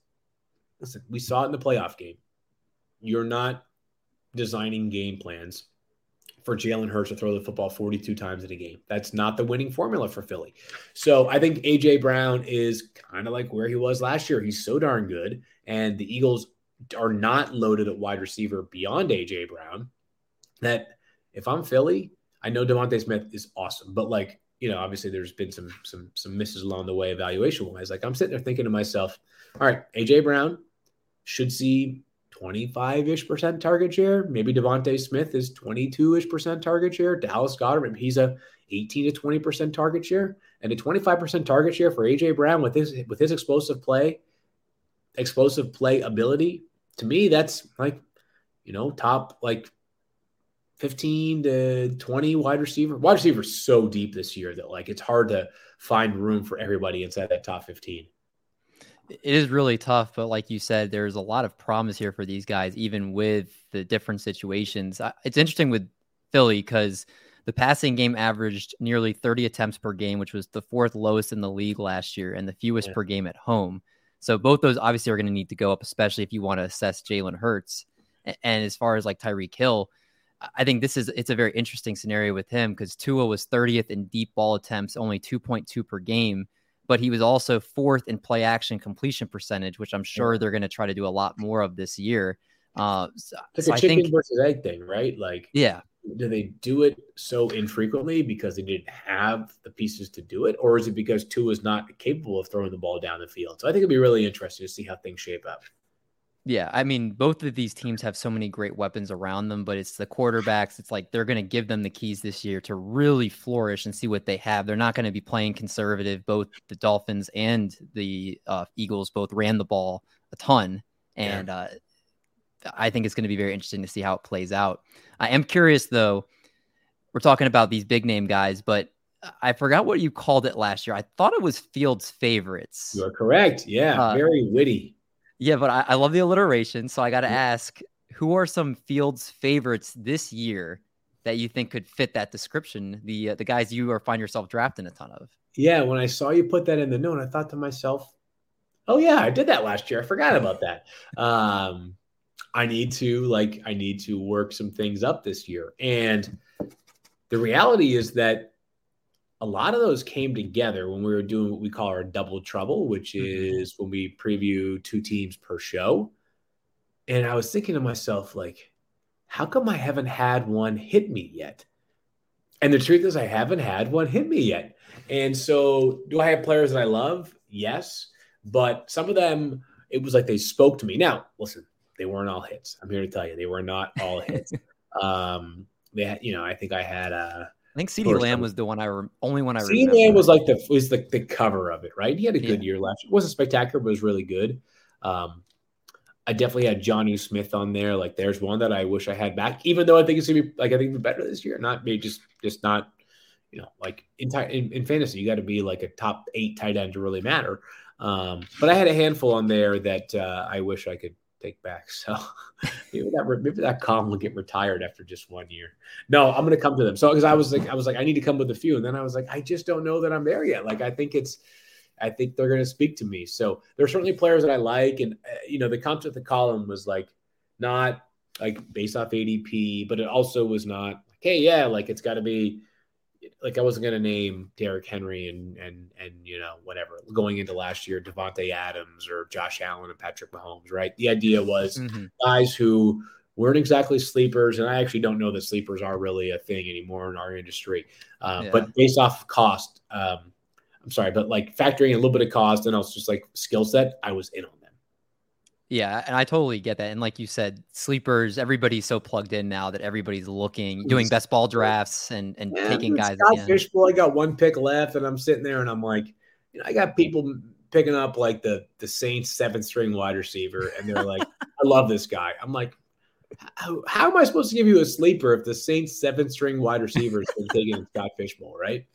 listen, we saw it in the playoff game. You're not designing game plans for Jalen Hurts to throw the football 42 times in a game. That's not the winning formula for Philly. So I think AJ Brown is kind of like where he was last year. He's so darn good. And the Eagles are not loaded at wide receiver beyond AJ Brown that if I'm Philly, I know DeVonta Smith is awesome, but like, you know, obviously there's been some some some misses along the way evaluation wise. Like I'm sitting there thinking to myself, all right, AJ Brown should see 25 ish percent target share. Maybe DeVonta Smith is 22 ish percent target share. Dallas Goedert, he's a 18 to 20 percent target share, and a 25 percent target share for AJ Brown with his with his explosive play, explosive play ability. To me, that's like, you know, top like 15 to 20 wide receiver. Wide receiver so deep this year that like it's hard to find room for everybody inside that top 15 it is really tough, but like you said, there's a lot of promise here for these guys, even with the different situations. It's interesting with Philly because the passing game averaged nearly 30 attempts per game, which was the fourth lowest in the league last year and the fewest yeah. per game at home. So both those obviously are going to need to go up, especially if you want to assess Jalen Hurts. And as far as like Tyreek Hill, I think this is it's a very interesting scenario with him because Tua was 30th in deep ball attempts, only 2.2 per game but he was also fourth in play action completion percentage, which I'm sure they're going to try to do a lot more of this year. Uh, so, it's so a chicken think, versus egg thing, right? Like, yeah, do they do it so infrequently because they didn't have the pieces to do it, or is it because Tua is not capable of throwing the ball down the field? So I think it'd be really interesting to see how things shape up. Yeah, I mean, both of these teams have so many great weapons around them, but it's the quarterbacks. It's like they're going to give them the keys this year to really flourish and see what they have. They're not going to be playing conservative. Both the Dolphins and the uh, Eagles both ran the ball a ton, and yeah. uh, I think it's going to be very interesting to see how it plays out. I am curious, though. We're talking about these big name guys, but I forgot what you called it last year. I thought it was Fields favorites. You are correct. Yeah, uh, very witty. Yeah, but I, I love the alliteration. So I got to ask who are some Fields favorites this year that you think could fit that description? The uh, the guys you or find yourself drafting a ton of. Yeah, when I saw you put that in the note, I thought to myself, "Oh yeah, I did that last year. I forgot about that." Um, I need to like I need to work some things up this year, and the reality is that a lot of those came together when we were doing what we call our double trouble, which mm-hmm. is when we preview two teams per show. And I was thinking to myself, like, how come I haven't had one hit me yet? And the truth is, I haven't had one hit me yet. And so, do I have players that I love? Yes. But some of them, it was like they spoke to me. Now, listen, they weren't all hits. I'm here to tell you, they were not all hits. um, they had, you know, I think I had a, uh, I think CeeDee Lamb was the one I re- only one I remember. Lamb was like the was the, the cover of it, right? He had a good yeah. year last year. It wasn't spectacular, but it was really good. Um, I definitely had Jonnu Smith on there. Like, there's one that I wish I had back, even though I think it's gonna be like I think better this year. Not maybe just just not, you know, like in in, in fantasy, you got to be like a top eight tight end to really matter. Um, but I had a handful on there that uh, I wish I could take back. So maybe that maybe that column will get retired after just one year. No, I'm to come to them. So because I was like I was like I need to come with a few, and then I was like I just don't know that I'm there yet. Like I think it's. I think they're to speak to me. So there are certainly players that I like, and uh, you know the concept the column was like not like based off ADP, but it also was not like, hey, yeah, like it's got to be like I wasn't going to name Derrick Henry and and and you know whatever going into last year Davante Adams or Josh Allen and Patrick Mahomes, right? The idea was mm-hmm. guys who weren't exactly sleepers, and I actually don't know that sleepers are really a thing anymore in our industry. Uh, yeah. But based off cost, um, I'm sorry, but like factoring a little bit of cost and also just like skill set, I was in on yeah, and I totally get that. And like you said, sleepers, everybody's so plugged in now that everybody's looking, doing best ball drafts and and yeah, taking guys. Scott Fish Bowl, I got one pick left, and I'm sitting there and I'm like, you know, I got people picking up like the the Saints seventh string wide receiver, and they're like, I love this guy. I'm like, how, how, am I supposed to give you a sleeper if the Saints seventh string wide receiver is taking Scott Fish Bowl, right?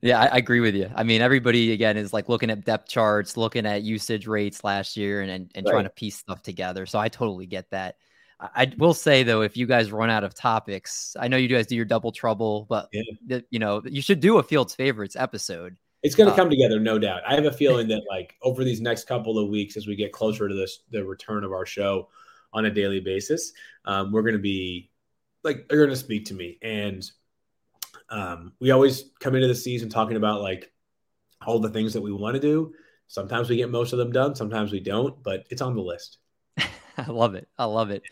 Yeah, I, I, agree with you. I mean, everybody again is like looking at depth charts, looking at usage rates last year, and and, and right. trying to piece stuff together. So I totally get that. I, I, will say though, if you guys run out of topics, I know you guys do your double trouble, but yeah. you know you should do a Fields favorites episode. It's going to uh, come together, no doubt. I have a feeling that like over these next couple of weeks, as we get closer to this, the return of our show on a daily basis, um, we're going to be like they're going to speak to me and um, we always come into the season talking about like all the things that we want to do. Sometimes we get most of them done, sometimes we don't, but it's on the list. I love it. I love it.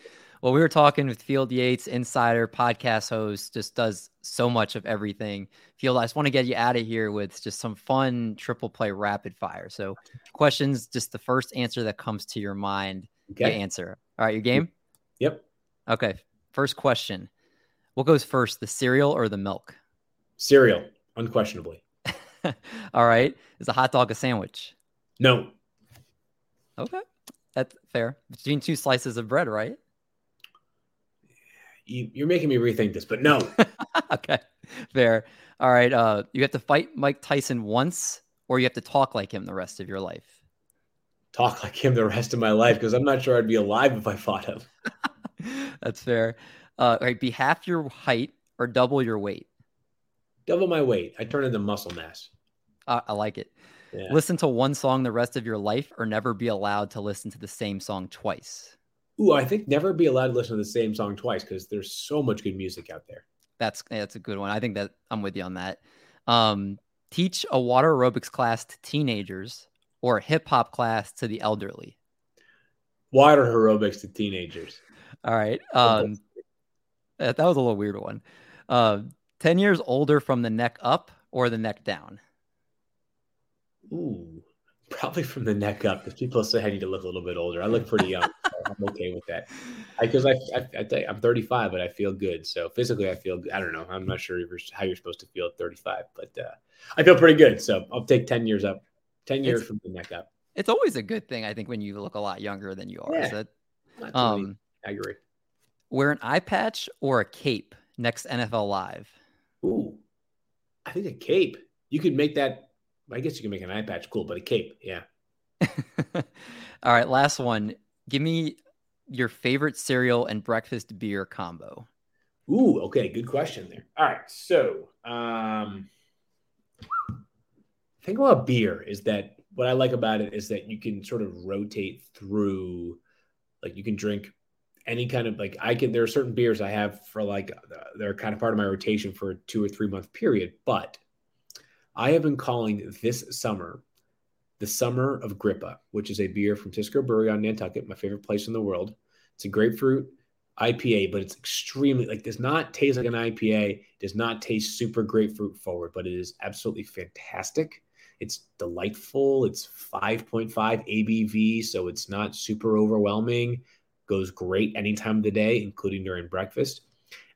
Well, we were talking with Field Yates, insider podcast host, just does so much of everything. Field, I just want to get you out of here with just some fun triple play rapid fire. So, questions, just the first answer that comes to your mind, okay. you answer. All right, your game? Yep. Okay. First question What goes first, the cereal or the milk? Cereal, unquestionably. All right. Is a hot dog a sandwich? No. Okay. That's fair. Between two slices of bread, right? You, are making me rethink this, but no. okay. Fair. All right. Uh, you have to fight Mike Tyson once, or you have to talk like him the rest of your life. Talk like him the rest of my life because I'm not sure I'd be alive if I fought him. That's fair. Uh, all right. Be half your height or double your weight double my weight. I turn into muscle mass. Uh, I like it. Yeah. Listen to one song the rest of your life, or never be allowed to listen to the same song twice. Ooh, I think never be allowed to listen to the same song twice because there's so much good music out there. That's that's a good one. I think that I'm with you on that. Um, teach a water aerobics class to teenagers or a hip hop class to the elderly. Water aerobics to teenagers. All right. Um, that, that was a little weird one. Uh, 10 years older from the neck up or the neck down? Ooh, Probably from the neck up, because people say I need to look a little bit older. I look pretty young. so I'm okay with that. Because I, I, I, think I'm 35, but I feel good. So physically, I feel. I don't know. I'm not sure how you're supposed to feel at 35, but uh, I feel pretty good. So I'll take 10 years up. 10 years it's, from the neck up. It's always a good thing, I think, when you look a lot younger than you are. Yeah, that, um, I agree. Wear an eye patch or a cape next NFL Live. Ooh, I think a cape. You could make that I guess you can make an eye patch cool, but a cape, yeah. All right, last one. Give me your favorite cereal and breakfast beer combo. Ooh, okay, good question there. All right, so um, think about beer is that what I like about it is that you can sort of rotate through, like you can drink any kind of like I can. There are certain beers I have for like they're kind of part of my rotation for a two or three month period, but I have been calling this summer the summer of Gripah, which is a beer from Cisco Brewery on Nantucket, my favorite place in the world. It's a grapefruit IPA, but it's extremely like does not taste like an IPA, does not taste super grapefruit forward, but it is absolutely fantastic. It's delightful. It's 5.5 ABV, so it's not super overwhelming. Goes great any time of the day, including during breakfast.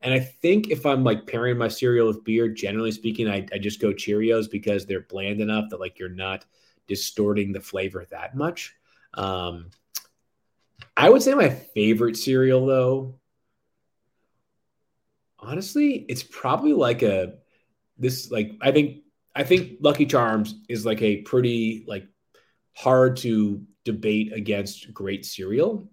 And I think if I'm like pairing my cereal with beer, generally speaking, I, I just go Cheerios because they're bland enough that like you're not distorting the flavor that much. Um, I would say my favorite cereal though, honestly, it's probably like a this like I think I think Lucky Charms is like a pretty like hard to debate against great cereal.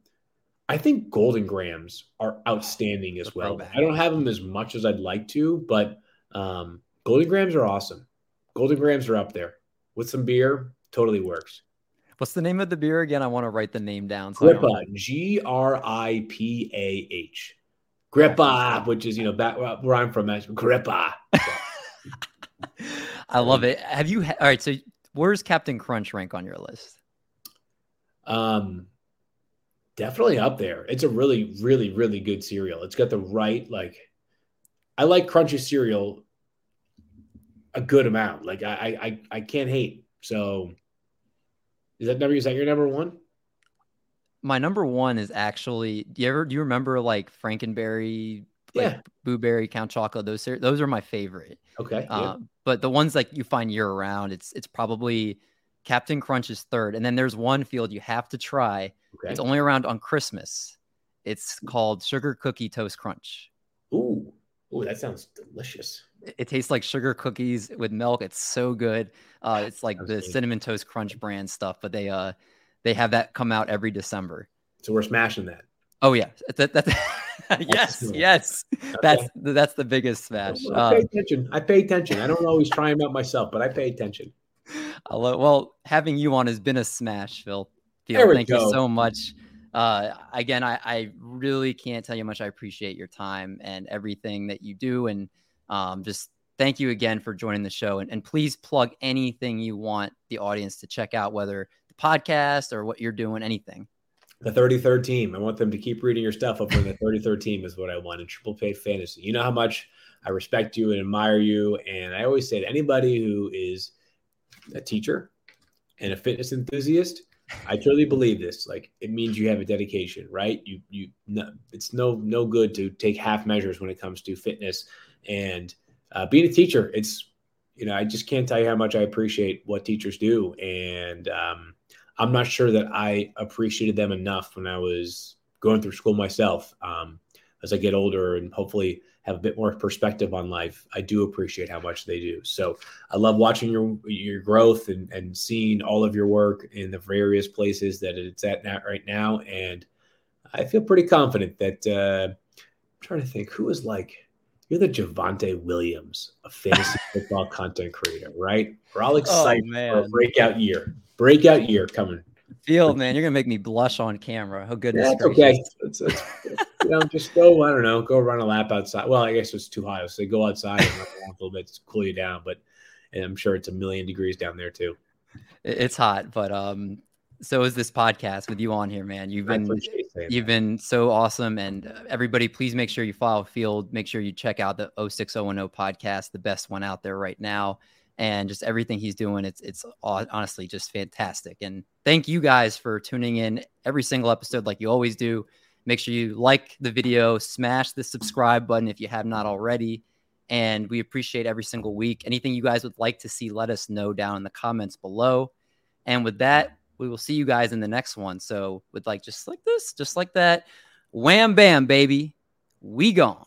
I think Golden Grahams are outstanding as well. I don't have them as much as I'd like to, but um, Golden Grahams are awesome. Golden Grahams are up there with some beer. Totally works. What's the name of the beer again? I want to write the name down. So Gripah, G R I P A H. Gripah, which is you know back where I'm from, Gripah. I love it. Have you? Ha- All right, so where's Captain Crunch rank on your list? Um, definitely up there. It's a really, really, really good cereal. It's got the right like. I like crunchy cereal a good amount. Like I, I, I can't hate. So, is that number? Is that your number one? My number one is actually. Do you ever do you remember like Frankenberry, like yeah. Boo Berry, Count Chocula? Those are those are my favorite. Okay. Uh, yeah. But the ones like you find year round, it's it's probably Captain Crunch is third, and then there's one field you have to try Okay. It's only around on Christmas. It's called Sugar Cookie Toast Crunch. Ooh, ooh, that sounds delicious. It, it tastes like sugar cookies with milk. It's so good. Uh, it's like the cinnamon toast crunch brand stuff, but they uh they have that come out every December. So we're smashing that. Oh yeah, that, that's yes, yes. Okay. That's that's the biggest smash. I pay um, attention. I pay attention. I don't always try them out myself, but I pay attention. well, having you on has been a smash, Phil. Phil Thank go. you so much. Uh, again, I, I, really can't tell you how much I appreciate your time and everything that you do. And um, just thank you again for joining the show. And, and, please plug anything you want the audience to check out, whether the podcast or what you're doing, anything. The 33rd team. I want them to keep reading your stuff over in the 33rd team is what I want in Triple Play Fantasy. You know how much I respect you and admire you. And I always say to anybody who is a teacher and a fitness enthusiast, I truly believe this. Like it means you have a dedication, right? You you no, it's no no good to take half measures when it comes to fitness and uh, being a teacher. It's you know I just can't tell you how much I appreciate what teachers do, and um, I'm not sure that I appreciated them enough when I was going through school myself. Um, as I get older and hopefully have a bit more perspective on life, I do appreciate how much they do. So I love watching your your growth and, and seeing all of your work in the various places that it's at now, right now. And I feel pretty confident that uh, I'm trying to think who is like you're the Javonte Williams of fantasy football content creator, right? We're all excited oh, for a breakout year. Breakout year coming. Field, man, you're gonna make me blush on camera. Oh goodness. That's okay. It's, it's, you know, just go. I don't know. Go run a lap outside. Well, I guess it's too hot, so go outside and run a little bit to cool you down. But and I'm sure it's a million degrees down there too. It's hot, but um, so is this podcast with you on here, man. You've been you've that. been so awesome, and uh, everybody, please make sure you follow Field. Make sure you check out the 06010 podcast, the best one out there right now. And just everything he's doing. It's it's honestly just fantastic. And thank you guys for tuning in every single episode, like you always do. Make sure you like the video, smash the subscribe button if you have not already. And we appreciate every single week. Anything you guys would like to see, let us know down in the comments below. And with that, we will see you guys in the next one. So, with like just like this, just like that, wham bam, baby, we gone.